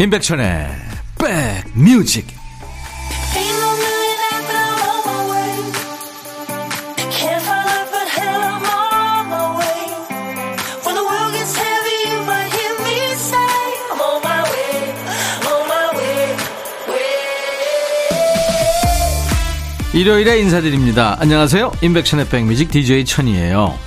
임백천의 백뮤직 일요일에 인사드립니다. 안녕하세요. 임백천의 백뮤직 DJ 천이에요.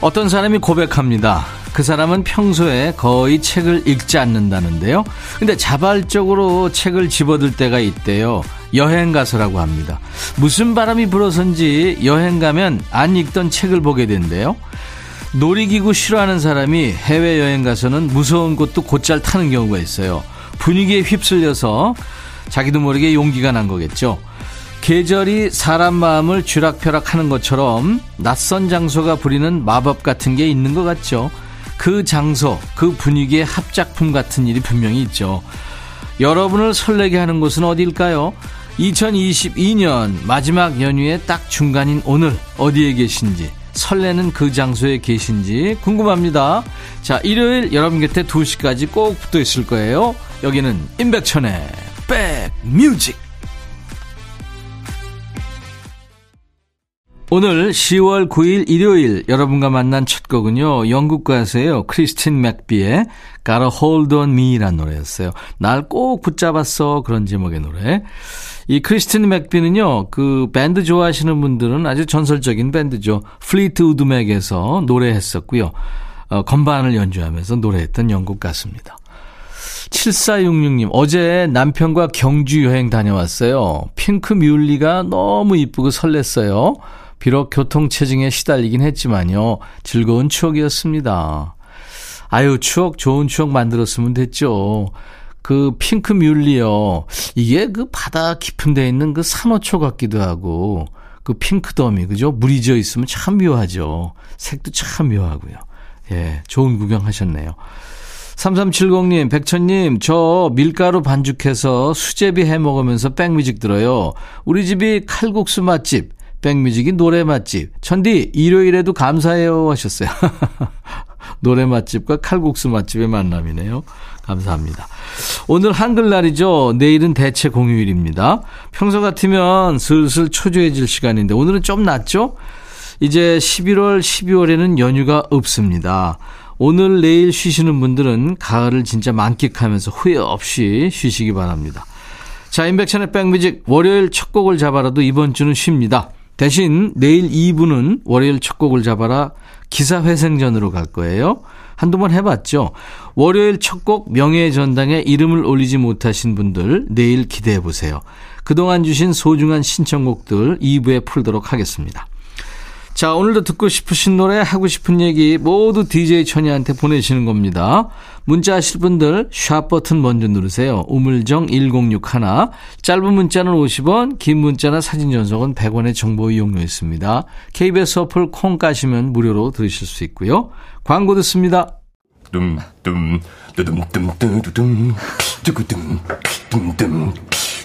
어떤 사람이 고백합니다. 그 사람은 평소에 거의 책을 읽지 않는다는데요. 근데 자발적으로 책을 집어들 때가 있대요. 여행 가서라고 합니다. 무슨 바람이 불어선지 여행 가면 안 읽던 책을 보게 된대요. 놀이기구 싫어하는 사람이 해외여행 가서는 무서운 곳도 곧잘 타는 경우가 있어요. 분위기에 휩쓸려서 자기도 모르게 용기가 난 거겠죠. 계절이 사람 마음을 쥐락펴락 하는 것처럼 낯선 장소가 부리는 마법 같은 게 있는 것 같죠. 그 장소, 그 분위기의 합작품 같은 일이 분명히 있죠. 여러분을 설레게 하는 곳은 어디일까요? 2022년 마지막 연휴의 딱 중간인 오늘 어디에 계신지 설레는 그 장소에 계신지 궁금합니다. 자, 일요일 여러분 곁에 2시까지 꼭 붙어 있을 거예요. 여기는 임백천의 백뮤직. 오늘 10월 9일 일요일 여러분과 만난 첫 곡은요. 영국 가수예요. 크리스틴 맥비의 Got a Hold On Me란 노래였어요. 날 꼭 붙잡았어 그런 제목의 노래. 이 크리스틴 맥비는요. 그 밴드 좋아하시는 분들은 아주 전설적인 밴드죠. 플리트 우드 맥에서 노래했었고요. 어, 건반을 연주하면서 노래했던 영국 가수입니다. 7466님, 어제 남편과 경주 여행 다녀왔어요. 핑크 뮬리가 너무 이쁘고 설렜어요. 비록 교통체증에 시달리긴 했지만요. 즐거운 추억이었습니다. 아유, 추억, 좋은 추억 만들었으면 됐죠. 그 핑크 뮬리요. 이게 그 바다 깊은 데 있는 그 산호초 같기도 하고, 그 핑크 더미, 그죠? 물이 져 있으면 참 묘하죠. 색도 참 묘하고요. 예, 좋은 구경 하셨네요. 3370님, 백천님, 저 밀가루 반죽해서 수제비 해 먹으면서 백뮤직 들어요. 우리 집이 칼국수 맛집. 백뮤직이 노래 맛집. 천디, 일요일에도 감사해요 하셨어요. 노래 맛집과 칼국수 맛집의 만남이네요. 감사합니다. 오늘 한글날이죠. 내일은 대체 공휴일입니다. 평소 같으면 슬슬 초조해질 시간인데 오늘은 좀 낫죠? 이제 11월, 12월에는 연휴가 없습니다. 오늘, 내일 쉬시는 분들은 가을을 진짜 만끽하면서 후회 없이 쉬시기 바랍니다. 자, 인백천의 백뮤직 월요일 첫 곡을 잡아라도 이번 주는 쉽니다. 대신 내일 2부는 월요일 첫 곡을 잡아라 기사회생전으로 갈 거예요. 한두 번 해봤죠. 월요일 첫 곡 명예의 전당에 이름을 올리지 못하신 분들 내일 기대해 보세요. 그동안 주신 소중한 신청곡들 2부에 풀도록 하겠습니다. 자, 오늘도 듣고 싶으신 노래, 하고 싶은 얘기 모두 DJ 천이한테 보내시는 겁니다. 문자 하실 분들 샵 버튼 먼저 누르세요. 우물정 1061 짧은 문자는 50원 긴 문자나 사진 전송은 100원의 정보 이용료 있습니다. KBS 어플 콩 까시면 무료로 들으실 수 있고요. 광고 듣습니다. 둠 둠 뚜둠뚜둠뚜둠 뚜구둠 둠 둠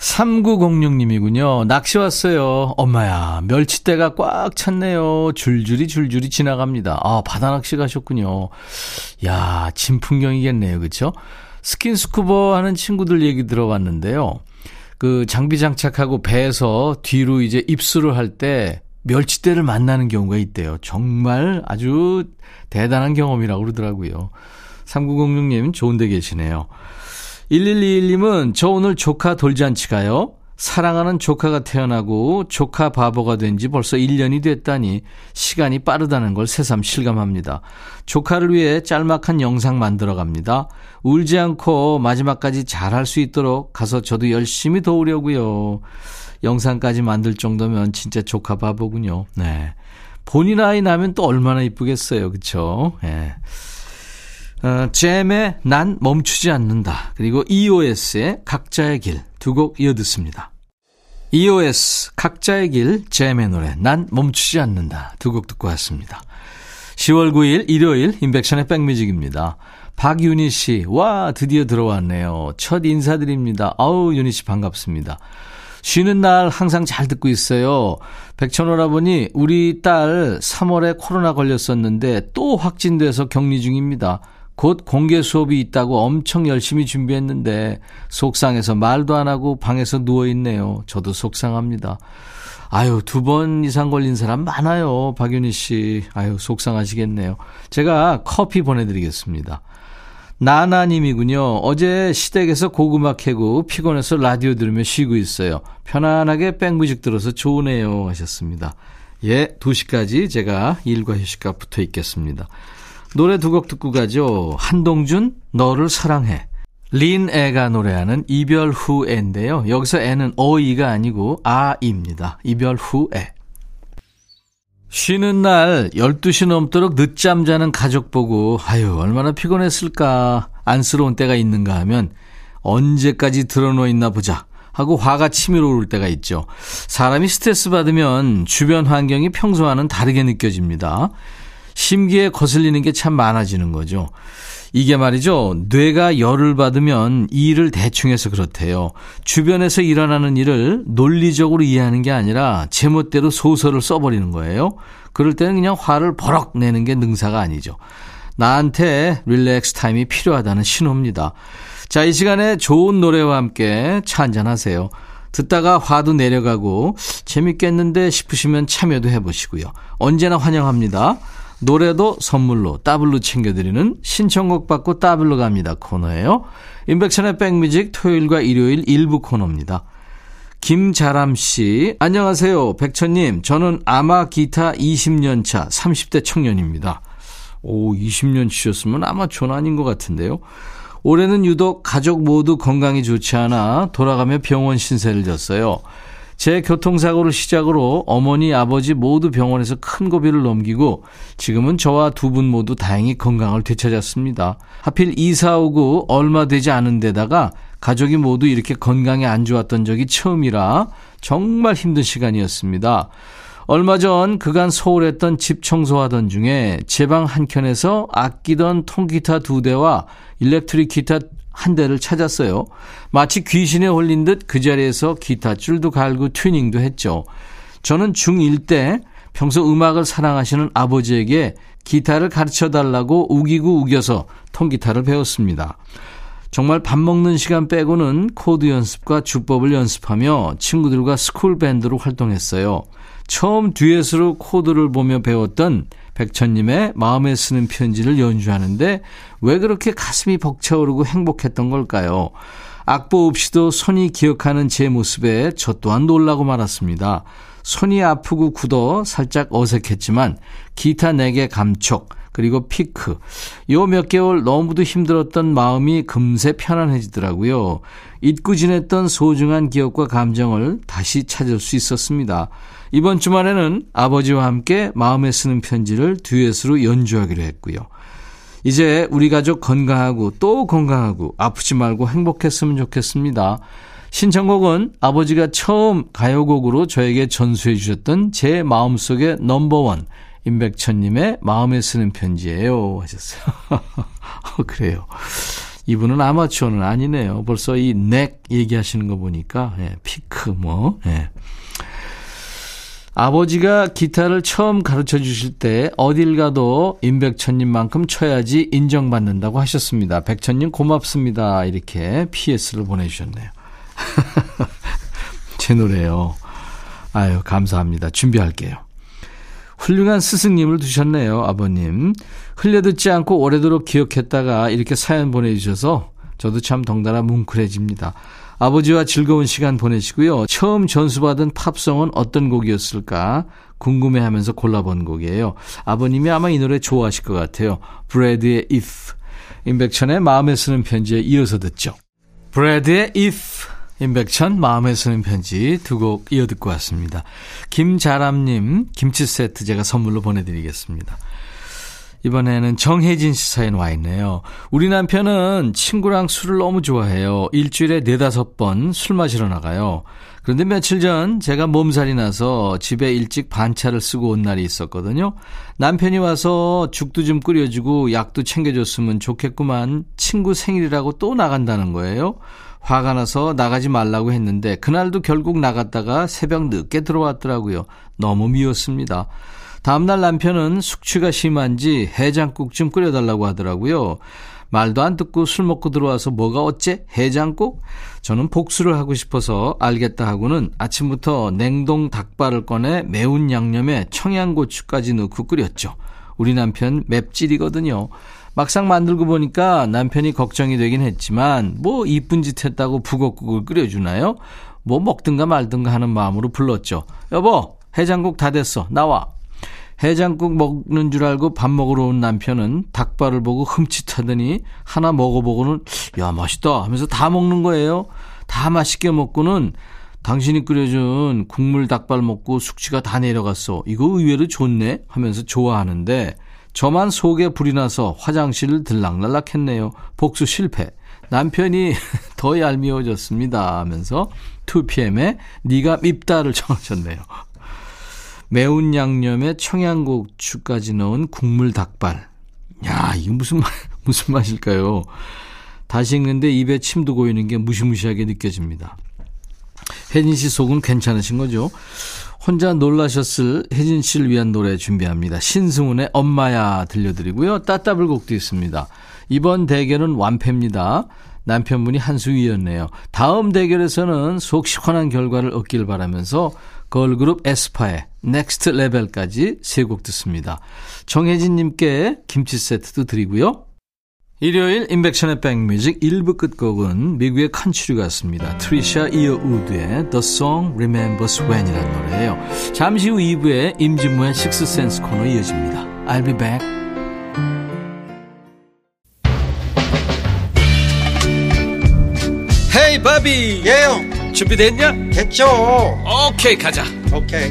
3906님이군요. 낚시 왔어요. 엄마야, 멸치대가 꽉 찼네요. 줄줄이 줄줄이 지나갑니다. 아, 바다 낚시 가셨군요. 야, 진풍경이겠네요. 그쵸? 스킨스쿠버 하는 친구들 얘기 들어봤는데요. 그 장비 장착하고 배에서 뒤로 이제 입수를 할 때 멸치떼를 만나는 경우가 있대요. 정말 아주 대단한 경험이라고 그러더라고요. 3906님 좋은 데 계시네요. 1121님은 저 오늘 조카 돌잔치 가요. 사랑하는 조카가 태어나고 조카 바보가 된 지 벌써 1년이 됐다니 시간이 빠르다는 걸 새삼 실감합니다. 조카를 위해 짤막한 영상 만들어 갑니다. 울지 않고 마지막까지 잘할 수 있도록 가서 저도 열심히 도우려고요. 영상까지 만들 정도면 진짜 조카 바보군요. 네. 본인 아이 나면 또 얼마나 이쁘겠어요. 그쵸? 예. 네. 어, 잼의 난 멈추지 않는다. 그리고 EOS의 각자의 길 두 곡 이어 듣습니다. EOS 각자의 길 잼의 노래 난 멈추지 않는다. 두 곡 듣고 왔습니다. 10월 9일 일요일 인백션의 백뮤직입니다. 박윤희 씨, 와 드디어 들어왔네요. 첫 인사드립니다. 아우 윤희 씨 반갑습니다. 쉬는 날 항상 잘 듣고 있어요. 백천오라버니 우리 딸 3월에 코로나 걸렸었는데 또 확진돼서 격리 중입니다. 곧 공개 수업이 있다고 엄청 열심히 준비했는데 속상해서 말도 안 하고 방에서 누워 있네요. 저도 속상합니다. 아유, 두 번 이상 걸린 사람 많아요. 박윤희 씨. 아유, 속상하시겠네요. 제가 커피 보내드리겠습니다. 나나님이군요. 어제 시댁에서 고구마 캐고 피곤해서 라디오 들으며 쉬고 있어요. 편안하게 백뮤직 들어서 좋으네요. 하셨습니다. 예, 2시까지 제가 일과 휴식과 붙어 있겠습니다. 노래 두 곡 듣고 가죠. 한동준, 너를 사랑해. 린 애가 노래하는 이별 후에인데요. 여기서 애는 어이가 아니고 아입니다. 이별 후에. 쉬는 날 12시 넘도록 늦잠 자는 가족 보고 아유 얼마나 피곤했을까 안쓰러운 때가 있는가 하면 언제까지 드러누워 있나 보자 하고 화가 치밀어 오를 때가 있죠. 사람이 스트레스 받으면 주변 환경이 평소와는 다르게 느껴집니다. 심기에 거슬리는 게 참 많아지는 거죠. 이게 말이죠. 뇌가 열을 받으면 일을 대충 해서 그렇대요. 주변에서 일어나는 일을 논리적으로 이해하는 게 아니라 제멋대로 소설을 써버리는 거예요. 그럴 때는 그냥 화를 버럭 내는 게 능사가 아니죠. 나한테 릴렉스 타임이 필요하다는 신호입니다. 자, 이 시간에 좋은 노래와 함께 차 한잔하세요. 듣다가 화도 내려가고 재밌겠는데 싶으시면 참여도 해보시고요. 언제나 환영합니다. 노래도 선물로 따블로 챙겨드리는 신청곡 받고 따블로 갑니다 코너예요. 인백천의 백뮤직 토요일과 일요일 일부 코너입니다. 김자람 씨, 안녕하세요. 백천님, 저는 아마 기타 20년 차 30대 청년입니다. 오, 20년 치셨으면 아마존 아닌 것 같은데요. 올해는 유독 가족 모두 건강이 좋지 않아 돌아가며 병원 신세를 졌어요. 제 교통사고를 시작으로 어머니, 아버지 모두 병원에서 큰 고비를 넘기고 지금은 저와 두 분 모두 다행히 건강을 되찾았습니다. 하필 이사 오고 얼마 되지 않은 데다가 가족이 모두 이렇게 건강에 안 좋았던 적이 처음이라 정말 힘든 시간이었습니다. 얼마 전 그간 소홀했던 집 청소하던 중에 제 방 한켠에서 아끼던 통기타 두 대와 일렉트릭 기타 한 대를 찾았어요. 마치 귀신에 홀린 듯 그 자리에서 기타 줄도 갈고 튜닝도 했죠. 저는 중1 때 평소 음악을 사랑하시는 아버지에게 기타를 가르쳐 달라고 우기고 우겨서 통기타를 배웠습니다. 정말 밥 먹는 시간 빼고는 코드 연습과 주법을 연습하며 친구들과 스쿨 밴드로 활동했어요. 처음 듀엣으로 코드를 보며 배웠던 백천님의 마음에 쓰는 편지를 연주하는데 왜 그렇게 가슴이 벅차오르고 행복했던 걸까요? 악보 없이도 손이 기억하는 제 모습에 저 또한 놀라고 말았습니다. 손이 아프고 굳어 살짝 어색했지만 기타 4개 감촉 그리고 피크 요 몇 개월 너무도 힘들었던 마음이 금세 편안해지더라고요. 잊고 지냈던 소중한 기억과 감정을 다시 찾을 수 있었습니다. 이번 주말에는 아버지와 함께 마음에 쓰는 편지를 듀엣으로 연주하기로 했고요. 이제 우리 가족 건강하고 또 건강하고 아프지 말고 행복했으면 좋겠습니다. 신청곡은 아버지가 처음 가요곡으로 저에게 전수해 주셨던 제 마음속의 넘버원 임백천님의 마음에 쓰는 편지예요 하셨어요. 어, 그래요. 이분은 아마추어는 아니네요. 벌써 이 넥 얘기하시는 거 보니까 예, 피크 뭐 예. 아버지가 기타를 처음 가르쳐 주실 때 어딜 가도 임백천님만큼 쳐야지 인정받는다고 하셨습니다. 백천님 고맙습니다. 이렇게 PS를 보내주셨네요. 제 노래요. 아유, 감사합니다. 준비할게요. 훌륭한 스승님을 두셨네요, 아버님. 흘려듣지 않고 오래도록 기억했다가 이렇게 사연 보내주셔서 저도 참 덩달아 뭉클해집니다. 아버지와 즐거운 시간 보내시고요. 처음 전수받은 팝송은 어떤 곡이었을까 궁금해 하면서 골라본 곡이에요. 아버님이 아마 이 노래 좋아하실 것 같아요. 브래드의 If. 임백천의 마음에 쓰는 편지에 이어서 듣죠. 브래드의 If. 임백천 마음에 쓰는 편지 두 곡 이어 듣고 왔습니다. 김자람님 김치 세트 제가 선물로 보내드리겠습니다. 이번에는 정혜진 씨 사연 와 있네요. 우리 남편은 친구랑 술을 너무 좋아해요. 일주일에 네다섯 번 술 마시러 나가요. 그런데 며칠 전 제가 몸살이 나서 집에 일찍 반차를 쓰고 온 날이 있었거든요. 남편이 와서 죽도 좀 끓여주고 약도 챙겨줬으면 좋겠구만 친구 생일이라고 또 나간다는 거예요. 화가 나서 나가지 말라고 했는데 그날도 결국 나갔다가 새벽 늦게 들어왔더라고요. 너무 미웠습니다. 다음날 남편은 숙취가 심한지 해장국 좀 끓여달라고 하더라고요. 말도 안 듣고 술 먹고 들어와서 뭐가 어째? 해장국? 저는 복수를 하고 싶어서 알겠다 하고는 아침부터 냉동 닭발을 꺼내 매운 양념에 청양고추까지 넣고 끓였죠. 우리 남편 맵찔이거든요. 막상 만들고 보니까 남편이 걱정이 되긴 했지만 뭐 이쁜 짓 했다고 북엇국을 끓여주나요? 뭐 먹든가 말든가 하는 마음으로 불렀죠. 여보 해장국 다 됐어 나와. 해장국 먹는 줄 알고 밥 먹으러 온 남편은 닭발을 보고 흠칫하더니 하나 먹어보고는 야 맛있다 하면서 다 먹는 거예요. 다 맛있게 먹고는 당신이 끓여준 국물 닭발 먹고 숙취가 다 내려갔어. 이거 의외로 좋네 하면서 좋아하는데 저만 속에 불이 나서 화장실을 들락날락 했네요. 복수 실패. 남편이 더 얄미워졌습니다 하면서 2PM에 네가 밉다를 청하셨네요. 매운 양념에 청양고추까지 넣은 국물 닭발. 야, 이거 무슨 맛, 무슨 맛일까요? 다시 읽는데 입에 침도 고이는 게 무시무시하게 느껴집니다. 혜진 씨 속은 괜찮으신 거죠? 혼자 놀라셨을 혜진 씨를 위한 노래 준비합니다. 신승훈의 엄마야 들려드리고요. 따따블곡도 있습니다. 이번 대결은 완패입니다. 남편분이 한 수 위였네요. 다음 대결에서는 속 시원한 결과를 얻길 바라면서 걸그룹 에스파의 Next Level까지 세 곡 듣습니다. 정혜진 님께 김치 세트도 드리고요. 일요일 인백션의 백뮤직 1부 끝곡은 미국의 컨츄리 가수입니다. 트리샤 이어 우드의 The Song Remembers When이라는 노래예요. 잠시 후 2부에 임진무의 식스센스 코너 이어집니다. I'll be back. 헤이 바비 예영 준비됐냐? 됐죠 오케이 가자 오케이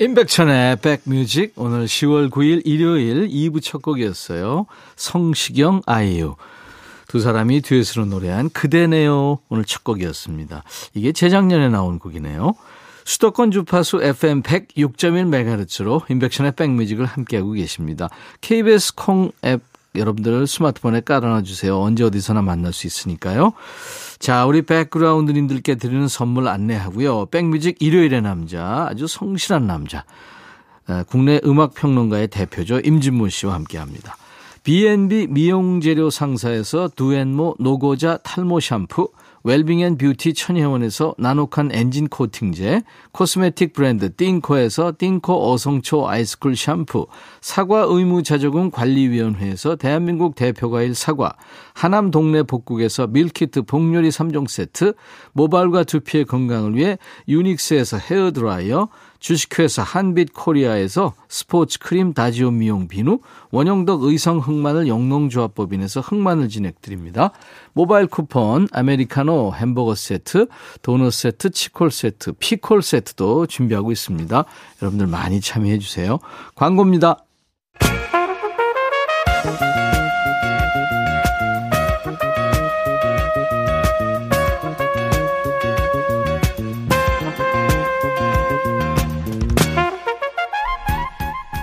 임백천의 백뮤직 오늘 10월 9일 일요일 2부 첫 곡이었어요. 성시경 아이유 두 사람이 듀엣으로 노래한 그대네요 오늘 첫 곡이었습니다. 이게 재작년에 나온 곡이네요. 수도권 주파수 FM 106.1MHz로 인백션의 백뮤직을 함께하고 계십니다. KBS 콩 앱 여러분들 스마트폰에 깔아놔 주세요. 언제 어디서나 만날 수 있으니까요. 자, 우리 백그라운드님들께 드리는 선물 안내하고요. 백뮤직 일요일의 남자, 아주 성실한 남자. 국내 음악평론가의 대표죠. 임진모 씨와 함께 합니다. B&B 미용재료 상사에서 두앤모 노고자 탈모 샴푸, 웰빙 앤 뷰티 천혜원에서 나노칸 엔진 코팅제, cosmetic 브랜드 띵코에서 띵코 어성초 아이스쿨 샴푸, 사과 의무 자조금 관리위원회에서 대한민국 대표과일 사과, 하남 동네 복국에서 밀키트 복요리 3종 세트, 모발과 두피의 건강을 위해 유닉스에서 헤어드라이어, 주식회사 한빛 코리아에서 스포츠 크림 다지오 미용 비누, 원형덕 의성 흑마늘 영농조합법인에서 흑마늘 진액 드립니다. 모바일 쿠폰, 아메리카노 햄버거 세트, 도넛 세트, 치콜 세트, 피콜 세트도 준비하고 있습니다. 여러분들 많이 참여해 주세요. 광고입니다.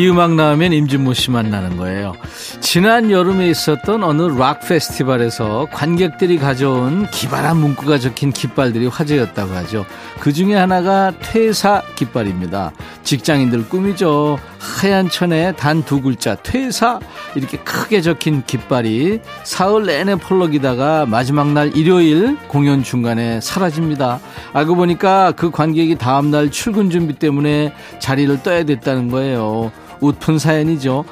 이 음악 나오면 임진모 씨 만나는 거예요. 지난 여름에 있었던 어느 락 페스티벌에서 관객들이 가져온 기발한 문구가 적힌 깃발들이 화제였다고 하죠. 그 중에 하나가 퇴사 깃발입니다. 직장인들 꿈이죠. 하얀 천에 단 두 글자 퇴사 이렇게 크게 적힌 깃발이 사흘 내내 펄럭이다가 마지막 날 일요일 공연 중간에 사라집니다. 알고 보니까 그 관객이 다음날 출근 준비 때문에 자리를 떠야 됐다는 거예요. 웃픈 사연이죠.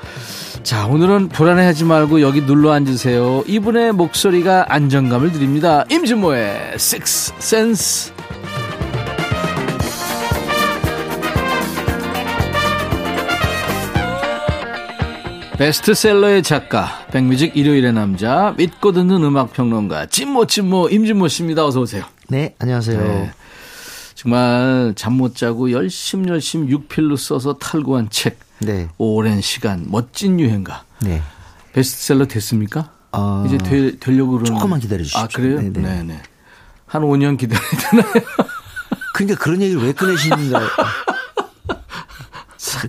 자, 오늘은 불안해하지 말고 여기 눌러 앉으세요. 이분의 목소리가 안정감을 드립니다. 임진모의 Six Sense. 베스트셀러의 작가, 백뮤직 일요일의 남자, 믿고 듣는 음악 평론가, 찐모 찐모 임진모 씨입니다. 어서 오세요. 네, 안녕하세요. 네. 정말 잠 못 자고 열심 열심 육필로 써서 탈구한 책. 네. 오랜 시간 멋진 유행가. 네. 베스트셀러 됐습니까? 어... 이제 되, 되려고 그러는 조금만 기다려 주십시오. 아, 그래요? 네, 네. 네. 한 5년 기다려야 되나요? 그러니까 그런 얘기를 왜 꺼내시는가?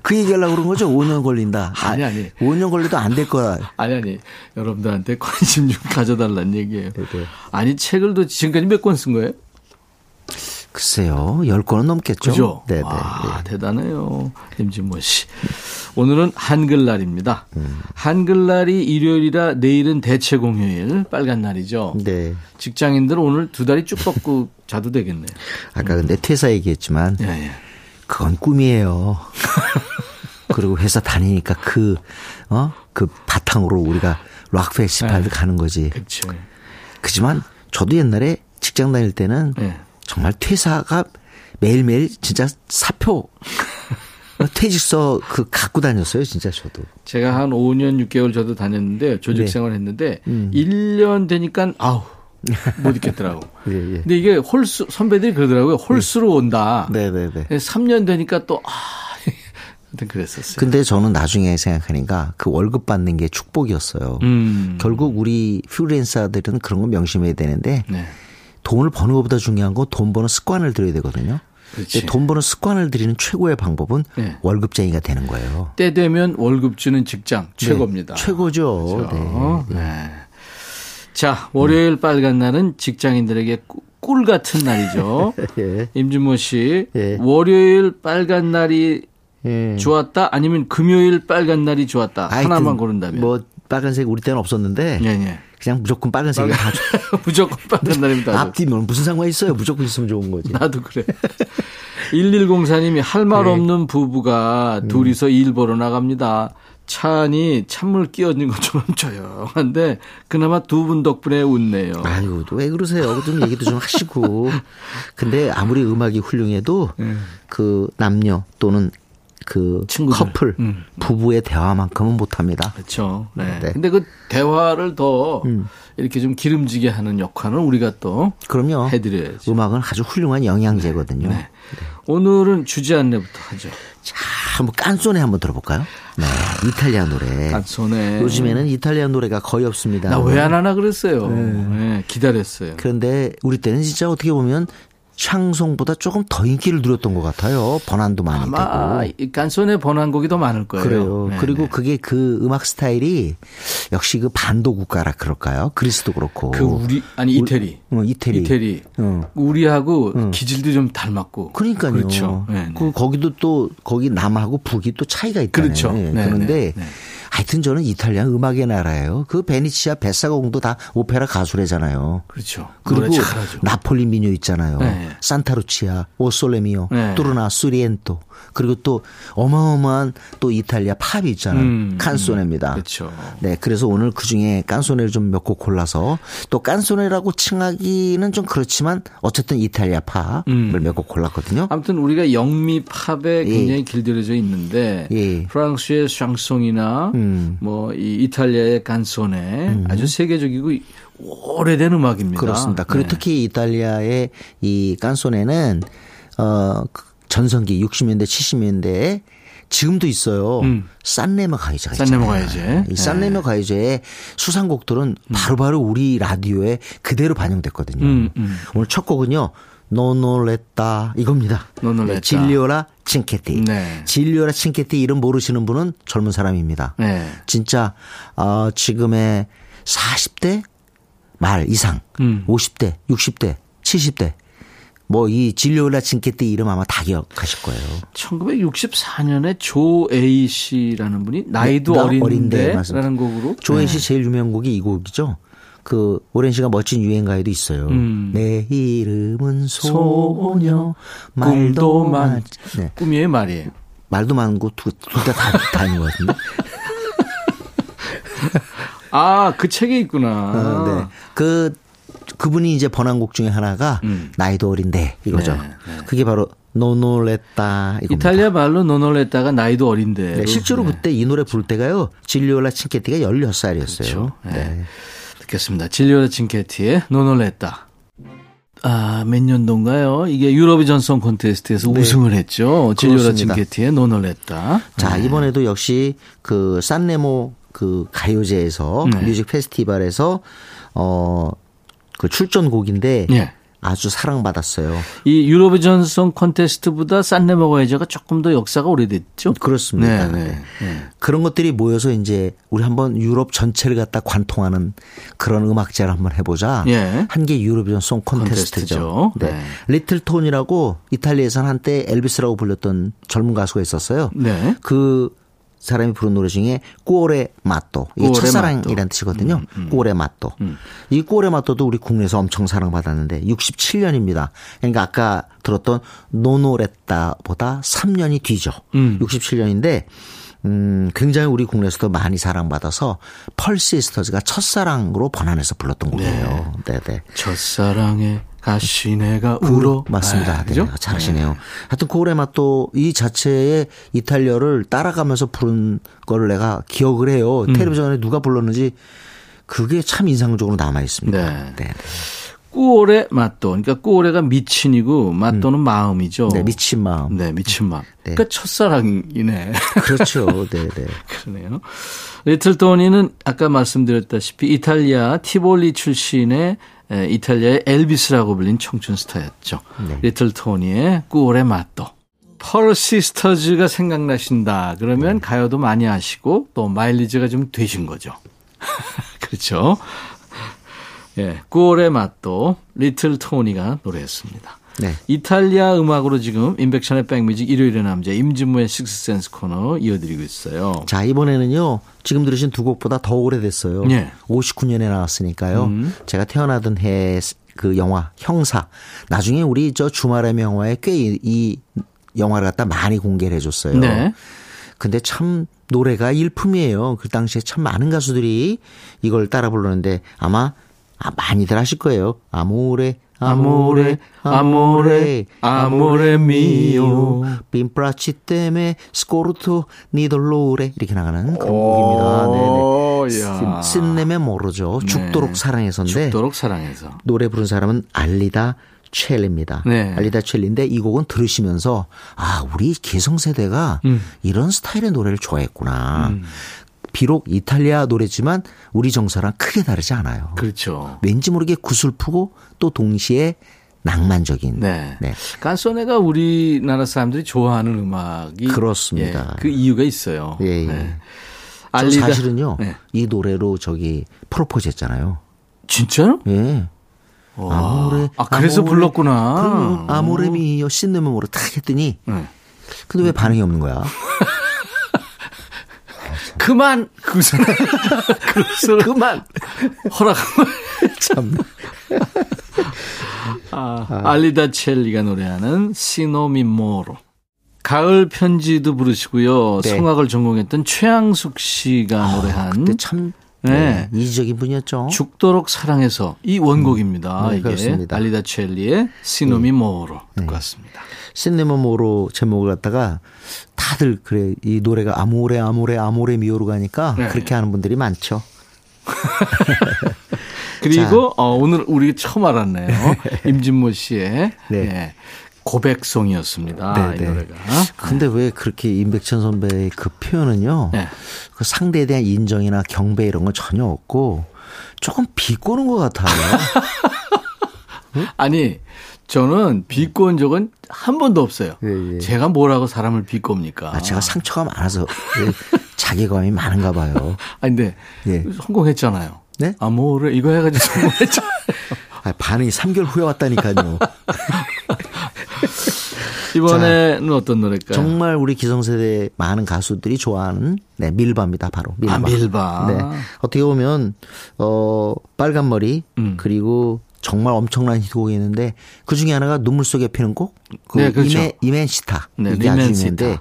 그 얘기하려고 그런 거죠? 5년 걸린다. 아니, 아니. 5년 걸려도 안 될 거야. 아니, 아니. 여러분들한테 관심 좀 가져달라는 얘기예요. 네네. 네. 아니, 책을 도 지금까지 몇 권 쓴 거예요? 글쎄요. 10권은 넘겠죠. 그죠? 네네. 와, 네, 네. 대단해요. 임진모 씨. 오늘은 한글날입니다. 음. 한글날이 일요일이라 내일은 대체 공휴일, 빨간 날이죠. 네. 직장인들 오늘 두 다리 쭉 뻗고 자도 되겠네요. 아까 근데 퇴사 얘기했지만. 예, 예. 그건 꿈이에요. 그리고 회사 다니니까 그, 어? 그 바탕으로 우리가 락 페스티벌을 네. 가는 거지. 그렇죠. 그지만 저도 옛날에 직장 다닐 때는 네. 정말 퇴사가 매일매일 진짜 사표 퇴직서 그 갖고 다녔어요, 진짜 저도. 제가 한 5년 6개월 저도 다녔는데 조직 네. 생활 했는데 음. 1년 되니까 아우 못 있겠더라고. 예, 예. 근데 이게 홀수 선배들이 그러더라고요. 홀수로 온다. 네, 네, 네. 3년 되니까 또 아. 하여튼 그랬었어요. 근데 저는 나중에 생각하니까 그 월급 받는 게 축복이었어요. 음. 결국 우리 프리랜서들은 그런 거 명심해야 되는데 네. 돈을 버는 것보다 중요한 건 돈 버는 습관을 들여야 되거든요. 돈 버는 습관을 들이는 최고의 방법은 네. 월급쟁이가 되는 거예요. 때 되면 월급 주는 직장 네. 최고입니다. 네. 최고죠. 그렇죠? 네. 네. 자, 월요일 빨간 날은 직장인들에게 꿀 같은 날이죠. 예. 임준모 씨, 예. 월요일 빨간 날이 예. 좋았다? 아니면 금요일 빨간 날이 좋았다? 하나만 고른다면. 뭐 빨간색 우리 때는 없었는데. 예, 예. 그냥 무조건 빨간색이 다. 무조건 빨간 날입니다. 앞뒤면 무슨 상관이 있어요? 무조건 있으면 좋은 거지. 나도 그래. 1104님이 할 말 없는 부부가 음. 둘이서 일 보러 나갑니다. 차 안이 찬물 끼얹는 것처럼 조용한데 그나마 두 분 덕분에 웃네요. 아유, 왜 그러세요? 좀 얘기도 좀 하시고. 근데 아무리 음악이 훌륭해도 네. 그 남녀 또는 그 친구들. 커플 음. 부부의 대화만큼은 못합니다. 그렇죠. 네. 네. 근데 그 대화를 더 음. 이렇게 좀 기름지게 하는 역할은 우리가 또 그럼요. 해드려야죠. 음악은 아주 훌륭한 영양제거든요. 네. 네. 오늘은 주제 안내부터 하죠. 자, 한번 깐소네 한번 들어볼까요? 네, 이탈리아 노래. 깐소네. 요즘에는 이탈리아 노래가 거의 없습니다. 나 왜 안 하나 그랬어요. 네. 네, 기다렸어요. 그런데 우리 때는 진짜 어떻게 보면 샹송보다 조금 더 인기를 누렸던 것 같아요. 번안도 많이 아마 되고. 이 깐손의 번안곡이 더 많을 거예요. 그래요. 네네. 그리고 네. 그게 그 음악 스타일이 역시 그 반도 국가라 그럴까요? 그리스도 그렇고. 그 우리 아니 이태리. 어, 이태리. 이태리. 어. 우리하고 어. 기질도 좀 닮았고. 그러니까요. 그렇죠. 네네. 그 거기도 또 거기 남하고 북이 또 차이가 있잖아요. 그렇죠. 네네. 그런데 하여튼 저는 이탈리아 음악의 나라예요. 그 베네치아 뱃사공도 다 오페라 가수래잖아요. 그렇죠. 그리고 나폴리 민요 있잖아요. 네. Santa Lucia, 'O sole mio, 네. Torna a Surriento. 그리고 또 어마어마한 또 이탈리아 팝이 있잖아요. 음, 깐소네입니다. 그렇죠. 네, 그래서 오늘 그 중에 깐소네를 좀 몇 곡 골라서 또 깐소네라고 칭하기는 좀 그렇지만 어쨌든 이탈리아 팝을 음. 몇곡 골랐거든요. 아무튼 우리가 영미 팝에 예. 굉장히 예. 길들여져 있는데 예. 프랑스의 샹송이나 음. 뭐이 이탈리아의 깐소네 음. 아주 세계적이고 오래된 음악입니다. 그렇습니다. 그리고 네. 특히 이탈리아의 이 깐소네는 어 전성기 60년대 70년대에 지금도 있어요. 음. 산레모 가요제가 산레모 가요제. 이 산레모 네. 가요제의 수상곡들은 음. 바로 바로 우리 라디오에 그대로 반영됐거든요. 음, 음. 오늘 첫 곡은요. 노놀랬다 이겁니다. 네, 진리오라 칭케티. 네. 질리오라 칭케티 이름 모르시는 분은 젊은 사람입니다. 네. 진짜 어, 지금의 40대 말 이상, 음. 50대, 60대, 70대 뭐이 진료라 칭케티 이름 아마 다 기억하실 거예요. 1964년에 조 A 씨라는 분이 나이도 네, 어린데라는 곡으로 조 A 씨 네. 제일 유명한 곡이 이 곡이죠. 그 오랜 시간 멋진 유행가에도 있어요. 음. 내 이름은 소녀 말도 많 네. 꿈이에요 말이에요. 말도 많고 둘다다 다 있는 것 같은데. 아, 그 책에 있구나. 어, 네. 그 그분이 이제 번안곡 중에 하나가 음. 나이도 어린데 이거죠. 네, 네. 그게 바로 노놀레따 이탈리아 말로 노놀레따가 나이도 어린데. 네, 실제로 네. 그때 이 노래 부를 때가요. 진리올라 칭케티가 16살이었어요. 그렇죠. 네. 네. 듣겠습니다. 진리올라 칭케티의 노놀레따. 아, 몇 년도인가요? 이게 유로비전 송 콘테스트에서 네. 우승을 했죠. 진리오라 칭케티의 Non ho l'età. 자, 이번에도 역시 그 산레모 그 가요제에서 뮤직 페스티벌에서 어 그 출전곡인데 예. 아주 사랑받았어요. 이 유로비전 송 콘테스트보다 산레모 가요제가 조금 더 역사가 오래됐죠. 그렇습니다. 네, 네, 네. 그런 것들이 모여서 이제 우리 한번 유럽 전체를 갖다 관통하는 그런 음악제를 한번 해보자. 예. 한게 유로비전 송 콘테스트죠. 콘테스트죠. 네. 네. 리틀 토니라고 이탈리아에서는 한때 엘비스라고 불렸던 젊은 가수가 있었어요. 네. 그 사람이 부른 노래 중에 꼬레 마또 이게 첫사랑이라는 뜻이거든요. 음, 음. 꼬레 마또 음. 이 꼬레 마또도 우리 국내에서 엄청 사랑받았는데 67년입니다. 그러니까 아까 들었던 노노레따보다 3년이 뒤죠. 음. 67년인데 음, 굉장히 우리 국내에서도 많이 사랑받아서 펄시스터즈가 첫사랑으로 번안해서 불렀던 곡이에요. 네, 네. 첫사랑의 가시네가 울어. 맞습니다. 네, 그죠? 네, 잘하시네요. 네. 하여튼 고래 맛도 이 자체의 이탈리아를 따라가면서 부른 걸 내가 기억을 해요. 음. 텔레비전에 누가 불렀는지 그게 참 인상적으로 남아 있습니다. 네. 네. 꾸오레 맛도. 그러니까 꾸오레가 미친이고 맛도는 음. 마음이죠. 네, 미친 마음. 네, 미친 마음. 네. 그러니까 첫사랑이네. 그렇죠. 네, 네. 그러네요. 리틀 토니는 아까 말씀드렸다시피 이탈리아 티볼리 출신의 이탈리아의 엘비스라고 불린 청춘 스타였죠. 네. 리틀 토니의 Cuore matto. 펄 시스터즈가 생각나신다. 그러면 네. 가요도 많이 하시고 또 마일리지가 좀 되신 거죠. 그렇죠. 예, Cuore matto 리틀 토니가 노래했습니다. 네. 이탈리아 음악으로 지금 임백천의 백뮤직 일요일의 남자 임진모의 식스센스 코너 이어드리고 있어요. 자 이번에는요 지금 들으신 두 곡보다 더 오래됐어요. 네. 59년에 나왔으니까요. 음. 제가 태어나던 해 그 영화 형사 나중에 우리 저 주말의 명화에 꽤이 영화를 갖다 많이 공개를 해줬어요. 네. 근데 참 노래가 일품이에요. 그 당시에 참 많은 가수들이 이걸 따라 불렀는데 아마 아, 많이들 하실 거예요. 아모레, 아모레, 아모레, 아모레 미오. 빈프라치 때문에 스코르토 니돌로레 이렇게 나가는 그런 곡입니다. 네네. 쓴내면 모르죠. 네. 죽도록 사랑해서인데. 죽도록 사랑해서. 노래 부른 사람은 알리다 첼리입니다. 네. 알리다 첼리인데 이 곡은 들으시면서 아 우리 기성세대가 음. 이런 스타일의 노래를 좋아했구나. 음. 비록 이탈리아 노래지만 우리 정서랑 크게 다르지 않아요. 그렇죠. 왠지 모르게 구슬프고 또 동시에 낭만적인. 네. 네. 깐소네가 우리나라 사람들이 좋아하는 음악이 그렇습니다. 예, 그 이유가 있어요. 예. 예. 네. 알리다. 사실은요. 네. 이 노래로 저기 프로포즈 했잖아요. 진짜요? 예. 아모레. 아, 그래서 아모레, 불렀구나. 아모레 미요 신내면 모르 딱 했더니. 네. 근데 왜 반응이 없는 거야? 그만 그선 그만 허락하면 참. 아, 아. 알리다 첼리가 노래하는 시노미 모로. 가을 편지도 부르시고요. 네. 성악을 전공했던 최양숙 씨가 아, 노래한 그때 참 네. 네. 이지적인 분이었죠. 죽도록 사랑해서 이 원곡입니다. 음, 네, 이게 그렇습니다. 알리다 첼리의 시노미 모로 네. 듣고 왔습니다. 시네모모로 제목을 갖다가 다들 그래 이 노래가 아모레 아모레 아모레 미오로 가니까 네. 그렇게 하는 분들이 많죠. 그리고 어, 오늘 우리 처음 알았네요. 임진모 씨의 네. 네. 고백송이었습니다. 네, 이 네. 노래가. 근데 왜 그렇게 임백천 선배의 그 표현은요. 네. 그 상대에 대한 인정이나 경배 이런 건 전혀 없고 조금 비꼬는 것 같아요. 응? 아니 저는 비꼬은 적은 한 번도 없어요. 예, 예. 제가 뭐라고 사람을 비꼽니까? 아, 제가 상처가 많아서 자괴감이 많은가 봐요. 아 근데 예. 성공했잖아요. 네? 아 뭐래 이거 해가지고 성공했잖아요. 아, 반응이 3개월 후에 왔다니까요. 이번에는 자, 어떤 노래일까요? 정말 우리 기성세대 많은 가수들이 좋아하는 네, 밀바입니다. 바로 밀바. 아, 밀바. 네. 어떻게 보면 어 빨간 머리 음. 그리고 정말 엄청난 히트곡이 있는데 그 중에 하나가 눈물 속에 피는 곡, 그 네, 그렇죠. 이메 이멘시타 네, 이게 아주 유명한데, 네.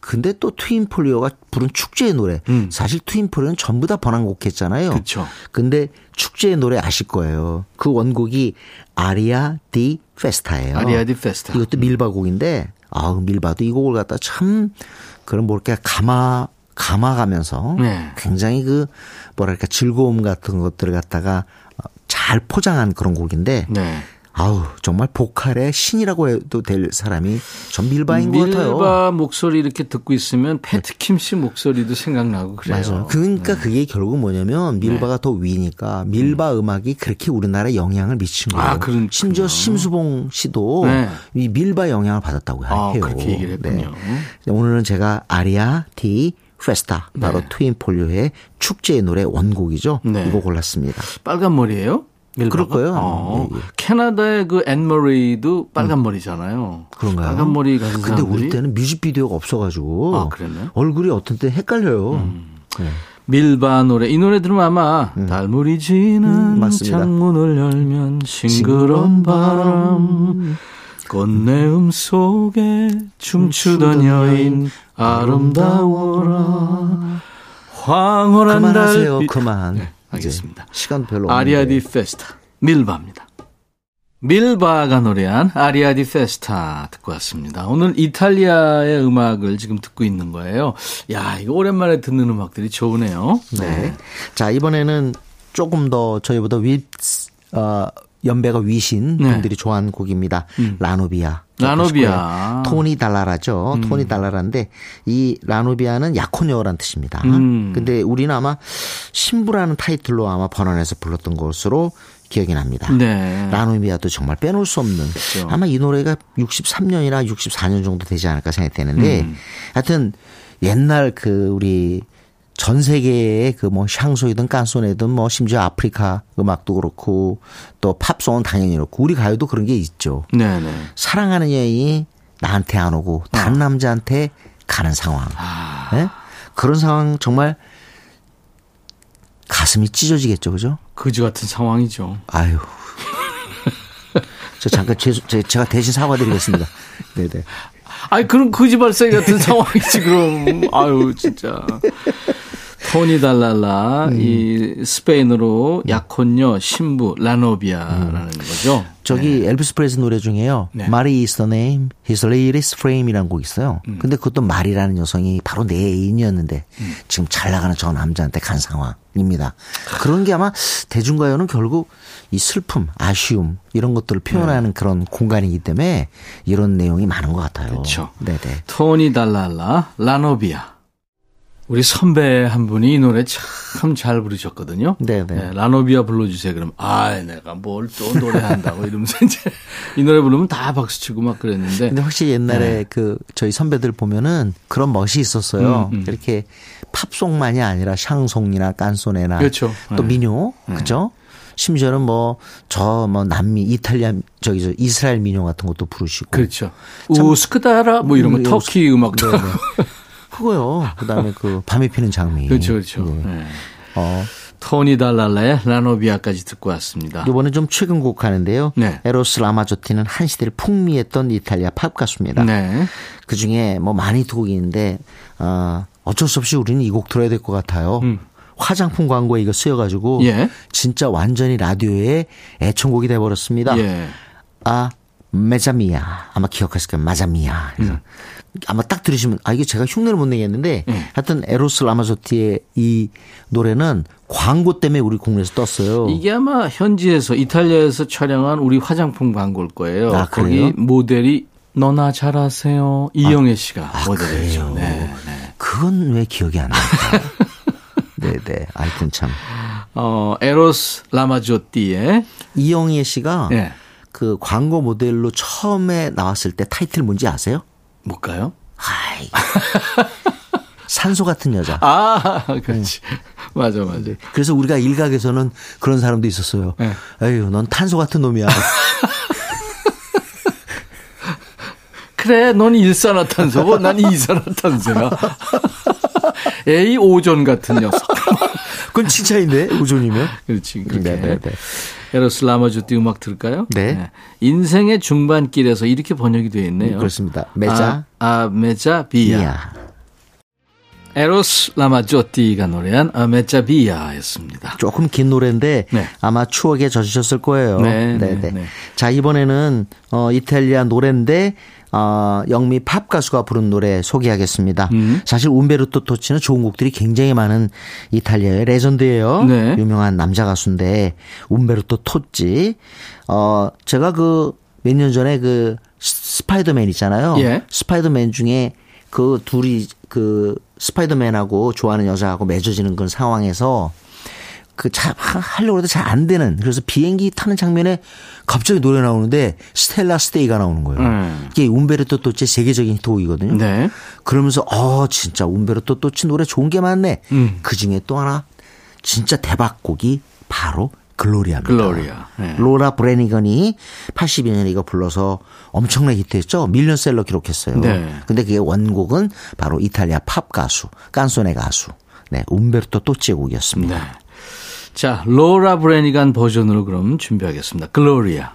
근데 또 트윈폴리오가 부른 축제의 노래, 음. 사실 트윈폴리오는 전부 다 번안곡 했잖아요. 그렇죠. 근데 축제의 노래 아실 거예요. 그 원곡이 Aria di festa예요. Aria di festa. 이것도 밀바곡인데, 아 밀바도 이 곡을 갖다 참 그런 뭐랄까 감아 감아가면서 네. 굉장히 그 뭐랄까 즐거움 같은 것들을 갖다가 잘 포장한 그런 곡인데 네. 아우 정말 보컬의 신이라고 해도 될 사람이 전 밀바인 것 같아요. 밀바 목소리 이렇게 듣고 있으면 패티김 씨 목소리도 생각나고 그래요. 맞아요. 그러니까 네. 그게 결국 뭐냐면 밀바가 네. 더 위니까 밀바 음. 악이 그렇게 우리나라에 영향을 미친 거예요. 아, 심지어 심수봉 씨도 네. 이 밀바 영향을 받았다고 아, 해요. 그렇게 얘기를 했군요. 네. 오늘은 제가 Aria di festa 바로 네. 트윈폴리오의 축제의 노래 원곡이죠. 네. 이거 골랐습니다. 빨간 머리예요? 그럴 거예요. 어. 네, 네. 캐나다의 그 앤머리도 빨간 음. 머리잖아요. 그런가요? 빨간 머리 가진 근데 사람들이? 우리 때는 뮤직비디오가 없어가지고 아, 얼굴이 어떤 때 헷갈려요. 음. 네. 밀바 노래 이 노래 들으면 아마 음. 달물이 지는 음, 창문을 열면 싱그러운 바람 꽃내음 속에 춤추던 여인 아름다워라 황홀한 그만하세요 달빛. 그만 네, 알겠습니다 시간 별로 아리아디 페스타 밀바입니다 밀바가 노래한 아리아디 페스타 듣고 왔습니다. 오늘 이탈리아의 음악을 지금 듣고 있는 거예요. 야, 이거 오랜만에 듣는 음악들이 좋으네요. 네. 네. 자, 이번에는 조금 더 저희보다 윗, 어, 연배가 위신 네. 분들이 좋아하는 곡입니다. 음. 라노비아. 라노비아. 토니 달라라죠. 음. 토니 달라라인데 이 라노비아는 약혼녀란 뜻입니다. 음. 근데 우리는 아마 신부라는 타이틀로 아마 번안해서 불렀던 것으로 기억이 납니다. 네. 라노비아도 정말 빼놓을 수 없는 그렇죠. 아마 이 노래가 63년이나 64년 정도 되지 않을까 생각되는데 음. 하여튼 옛날 그 우리 전 세계의 그 뭐 샹소이든 깐소네든 뭐 심지어 아프리카 음악도 그렇고 또 팝송은 당연히 그렇고 우리 가요도 그런 게 있죠. 네네. 사랑하는 여인이 나한테 안 오고 다른 어. 남자한테 가는 상황. 아. 네? 그런 상황 정말 가슴이 찢어지겠죠, 그죠? 그지 같은 상황이죠. 아유. 저 잠깐 제, 제가 대신 사과드리겠습니다. 네네. 아니, 그럼 거지 발싸개 같은 상황이지, 그럼. 아유, 진짜. 토니 달랄라 음. 이 스페인어로 약혼녀 신부 La novia라는 음. 거죠. 저기 네. 엘비스 프레슬리 노래 중에요. 네. Marie's the name, his latest flame이라는 곡 있어요. 음. 근데 그것도 마리라는 여성이 바로 내 애인이었는데 음. 지금 잘 나가는 저 남자한테 간 상황입니다. 그런 게 아마 대중가요는 결국 이 슬픔, 아쉬움 이런 것들을 표현하는 네. 그런 공간이기 때문에 이런 내용이 많은 것 같아요. 그렇죠. 네네. 토니 달랄라 라노비아. 우리 선배 한 분이 이 노래 참 잘 부르셨거든요. 네네. 네, 라노비아 불러주세요. 그럼 아, 내가 뭘 또 노래한다고 이러면서 이제 이 노래 부르면 다 박수치고 막 그랬는데. 근데 확실히 옛날에 네. 그 저희 선배들 보면은 그런 멋이 있었어요. 음, 음. 이렇게 팝송만이 아니라 샹송이나 깐소네나 그렇죠. 또 네. 민요, 네. 그죠? 심지어는 뭐저뭐 남미 이탈리아 저기 저 이스라엘 민요 같은 것도 부르시고 그렇죠. 우스크다라 뭐 이런 거 음, 터키 음악도 그거요. 그다음에 그 밤에 피는 장미. 그렇죠, 그렇죠. 네. 네. 어. 토니 달랄라의 라노비아까지 듣고 왔습니다. 이번에 좀 최근 곡 하는데요. 네. 에로스 라마조티는 한 시대를 풍미했던 이탈리아 팝 가수입니다. 네. 그 중에 뭐 많이 두 있는데 어, 어쩔 수 없이 우리는 이 곡 들어야 될 것 같아요. 음. 화장품 광고에 이거 쓰여가지고 예. 진짜 완전히 라디오의 애청곡이 돼버렸습니다. 예. 아 메자미야 아마 기억하실 거예요. 마자미야. 그래서 음. 아마 딱 들으시면 아 이게 제가 흉내를 못 내겠는데 음. 하여튼 에로스 라마조티의 이 노래는 광고 때문에 우리 국내에서 떴어요. 이게 아마 현지에서 이탈리아에서 촬영한 우리 화장품 광고일 거예요. 아, 거기 모델이 너나 잘하세요 이영애 씨가 아, 모델이죠. 네, 네. 그건 왜 기억이 안 날까? 네네. 하여튼 참. 어 에로스 라마조티의 이영애 씨가 네. 그 광고 모델로 처음에 나왔을 때 타이틀 뭔지 아세요? 뭘까요? 아이. 산소 같은 여자. 아, 그렇지. 네. 맞아, 맞아. 그래서 우리가 일각에서는 그런 사람도 있었어요. 네. 에휴, 넌 탄소 같은 놈이야. 그래, 넌 일산화탄소고 난 이산화탄소야. 에이 오존 같은 녀석. 그건 칭찬인데 오존이면. 그렇지. 그렇게. 네네네. 에로스 라마주띠 음악 들을까요? 네. 네. 인생의 중반길에서 이렇게 번역이 되어 있네요. 그렇습니다. 메자. 아, 아 메자 비야. 비야. 에로스 라마조띠가 노래한 아메자 비야였습니다. 조금 긴 노래인데 네. 아마 추억에 젖으셨을 거예요. 네, 네, 네. 네. 자 이번에는 어, 이탈리아 노래인데 어, 영미 팝 가수가 부른 노래 소개하겠습니다. 음. 사실 움베르토 토치는 좋은 곡들이 굉장히 많은 이탈리아의 레전드예요. 네. 유명한 남자 가수인데 움베르토 토치. 어, 제가 그 몇 년 전에 그 스파이더맨 있잖아요. 예. 스파이더맨 중에 그 둘이 그 스파이더맨하고 좋아하는 여자하고 맺어지는 그런 상황에서 그잘 하려고 해도 잘 안 되는 그래서 비행기 타는 장면에 갑자기 노래 나오는데 Stella stai가 나오는 거예요. 음. 이게 움베르토 또치 세계적인 히트곡이거든요. 네. 그러면서 어 진짜 움베르토 또치 노래 좋은 게 많네. 음. 그 중에 또 하나 진짜 대박곡이 바로 글로리아입니다. 글로리아. 네. 로라 브래니건이 82년에 이거 불러서 엄청나게 히트했죠. 밀리언셀러 기록했어요. 네. 근데 그게 원곡은 바로 이탈리아 팝 가수, 깐소네 가수, 네, 움베르토 또치의 곡이었습니다. 네. 자, 로라 브래니건 버전으로 그럼 준비하겠습니다. 글로리아.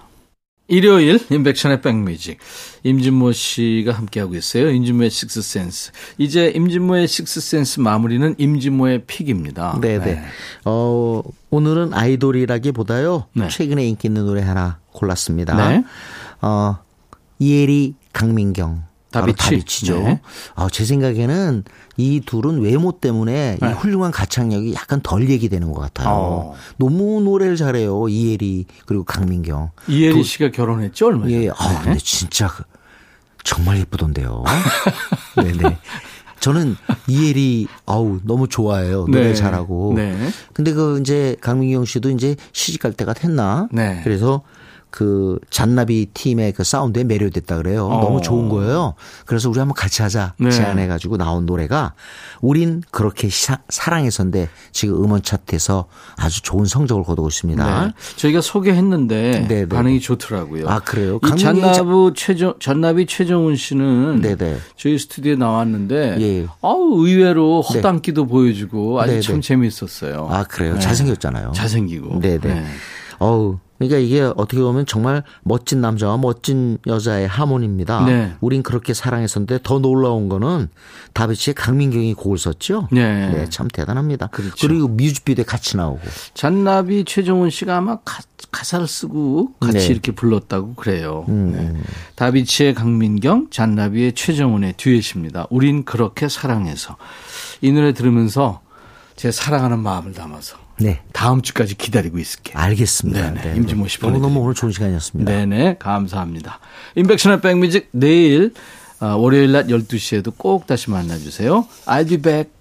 일요일 임백천의 백뮤직 임진모 씨가 함께하고 있어요. 임진모의 식스센스. 이제 임진모의 식스센스 마무리는 임진모의 pick입니다. 네네. 네. 어, 오늘은 아이돌이라기보다요. 네. 최근에 인기 있는 노래 하나 골랐습니다. 네. 어, 이혜리 강민경. 다비치. 다비치죠. 네. 아, 제 생각에는 이 둘은 외모 때문에 네. 이 훌륭한 가창력이 약간 덜 얘기되는 것 같아요. 어. 너무 노래를 잘해요. 이혜리 그리고 강민경. 이혜리 도, 씨가 결혼했죠 얼마 전에. 예. 아, 근데 진짜 그 정말 예쁘던데요. 네네. 저는 이혜리 아우 너무 좋아해요. 노래 네. 잘하고. 네. 근데 그 이제 강민경 씨도 이제 시집 갈 때가 됐나? 네. 그래서 그 잔나비 팀의 그 사운드에 매료됐다 그래요. 어. 너무 좋은 거예요. 그래서 우리 한번 같이 하자 네. 제안해 가지고 나온 노래가 우린 그렇게 사, 사랑해서인데 지금 음원 차트에서 아주 좋은 성적을 거두고 있습니다. 네. 저희가 소개했는데 네네. 네. 반응이 좋더라고요. 아 그래요? 이 잔나비 최정 잔나비 최정훈 씨는 네네. 네. 저희 스튜디오에 나왔는데 예. 아우 의외로 네. 허당기도 네. 보여주고 아주 네네. 참 재미있었어요. 아 그래요? 잘생겼잖아요. 잘생기고. 네네. 네. 어우 그러니까 이게 어떻게 보면 정말 멋진 남자와 멋진 여자의 하모니입니다. 네. 우린 그렇게 사랑했었는데 더 놀라운 거는 다비치의 강민경이 곡을 썼죠. 네. 네, 참 대단합니다. 그렇죠. 그리고 뮤직비디오에 같이 나오고. 잔나비 최정훈 씨가 아마 가, 사를 쓰고 같이 네. 이렇게 불렀다고 그래요. 음. 네. 다비치의 강민경, 잔나비의 최정훈의 듀엣입니다. 우린 그렇게 사랑해서. 이 노래 들으면서 제 사랑하는 마음을 담아서 네. 다음 주까지 기다리고 있을게요. 알겠습니다. 네네. 네. 임진모 씨 너무 너무 오늘 좋은 시간이었습니다. 네네. 감사합니다. 인백션의 백뮤직 내일 어, 월요일 낮 12시에도 꼭 다시 만나주세요. I'll be back.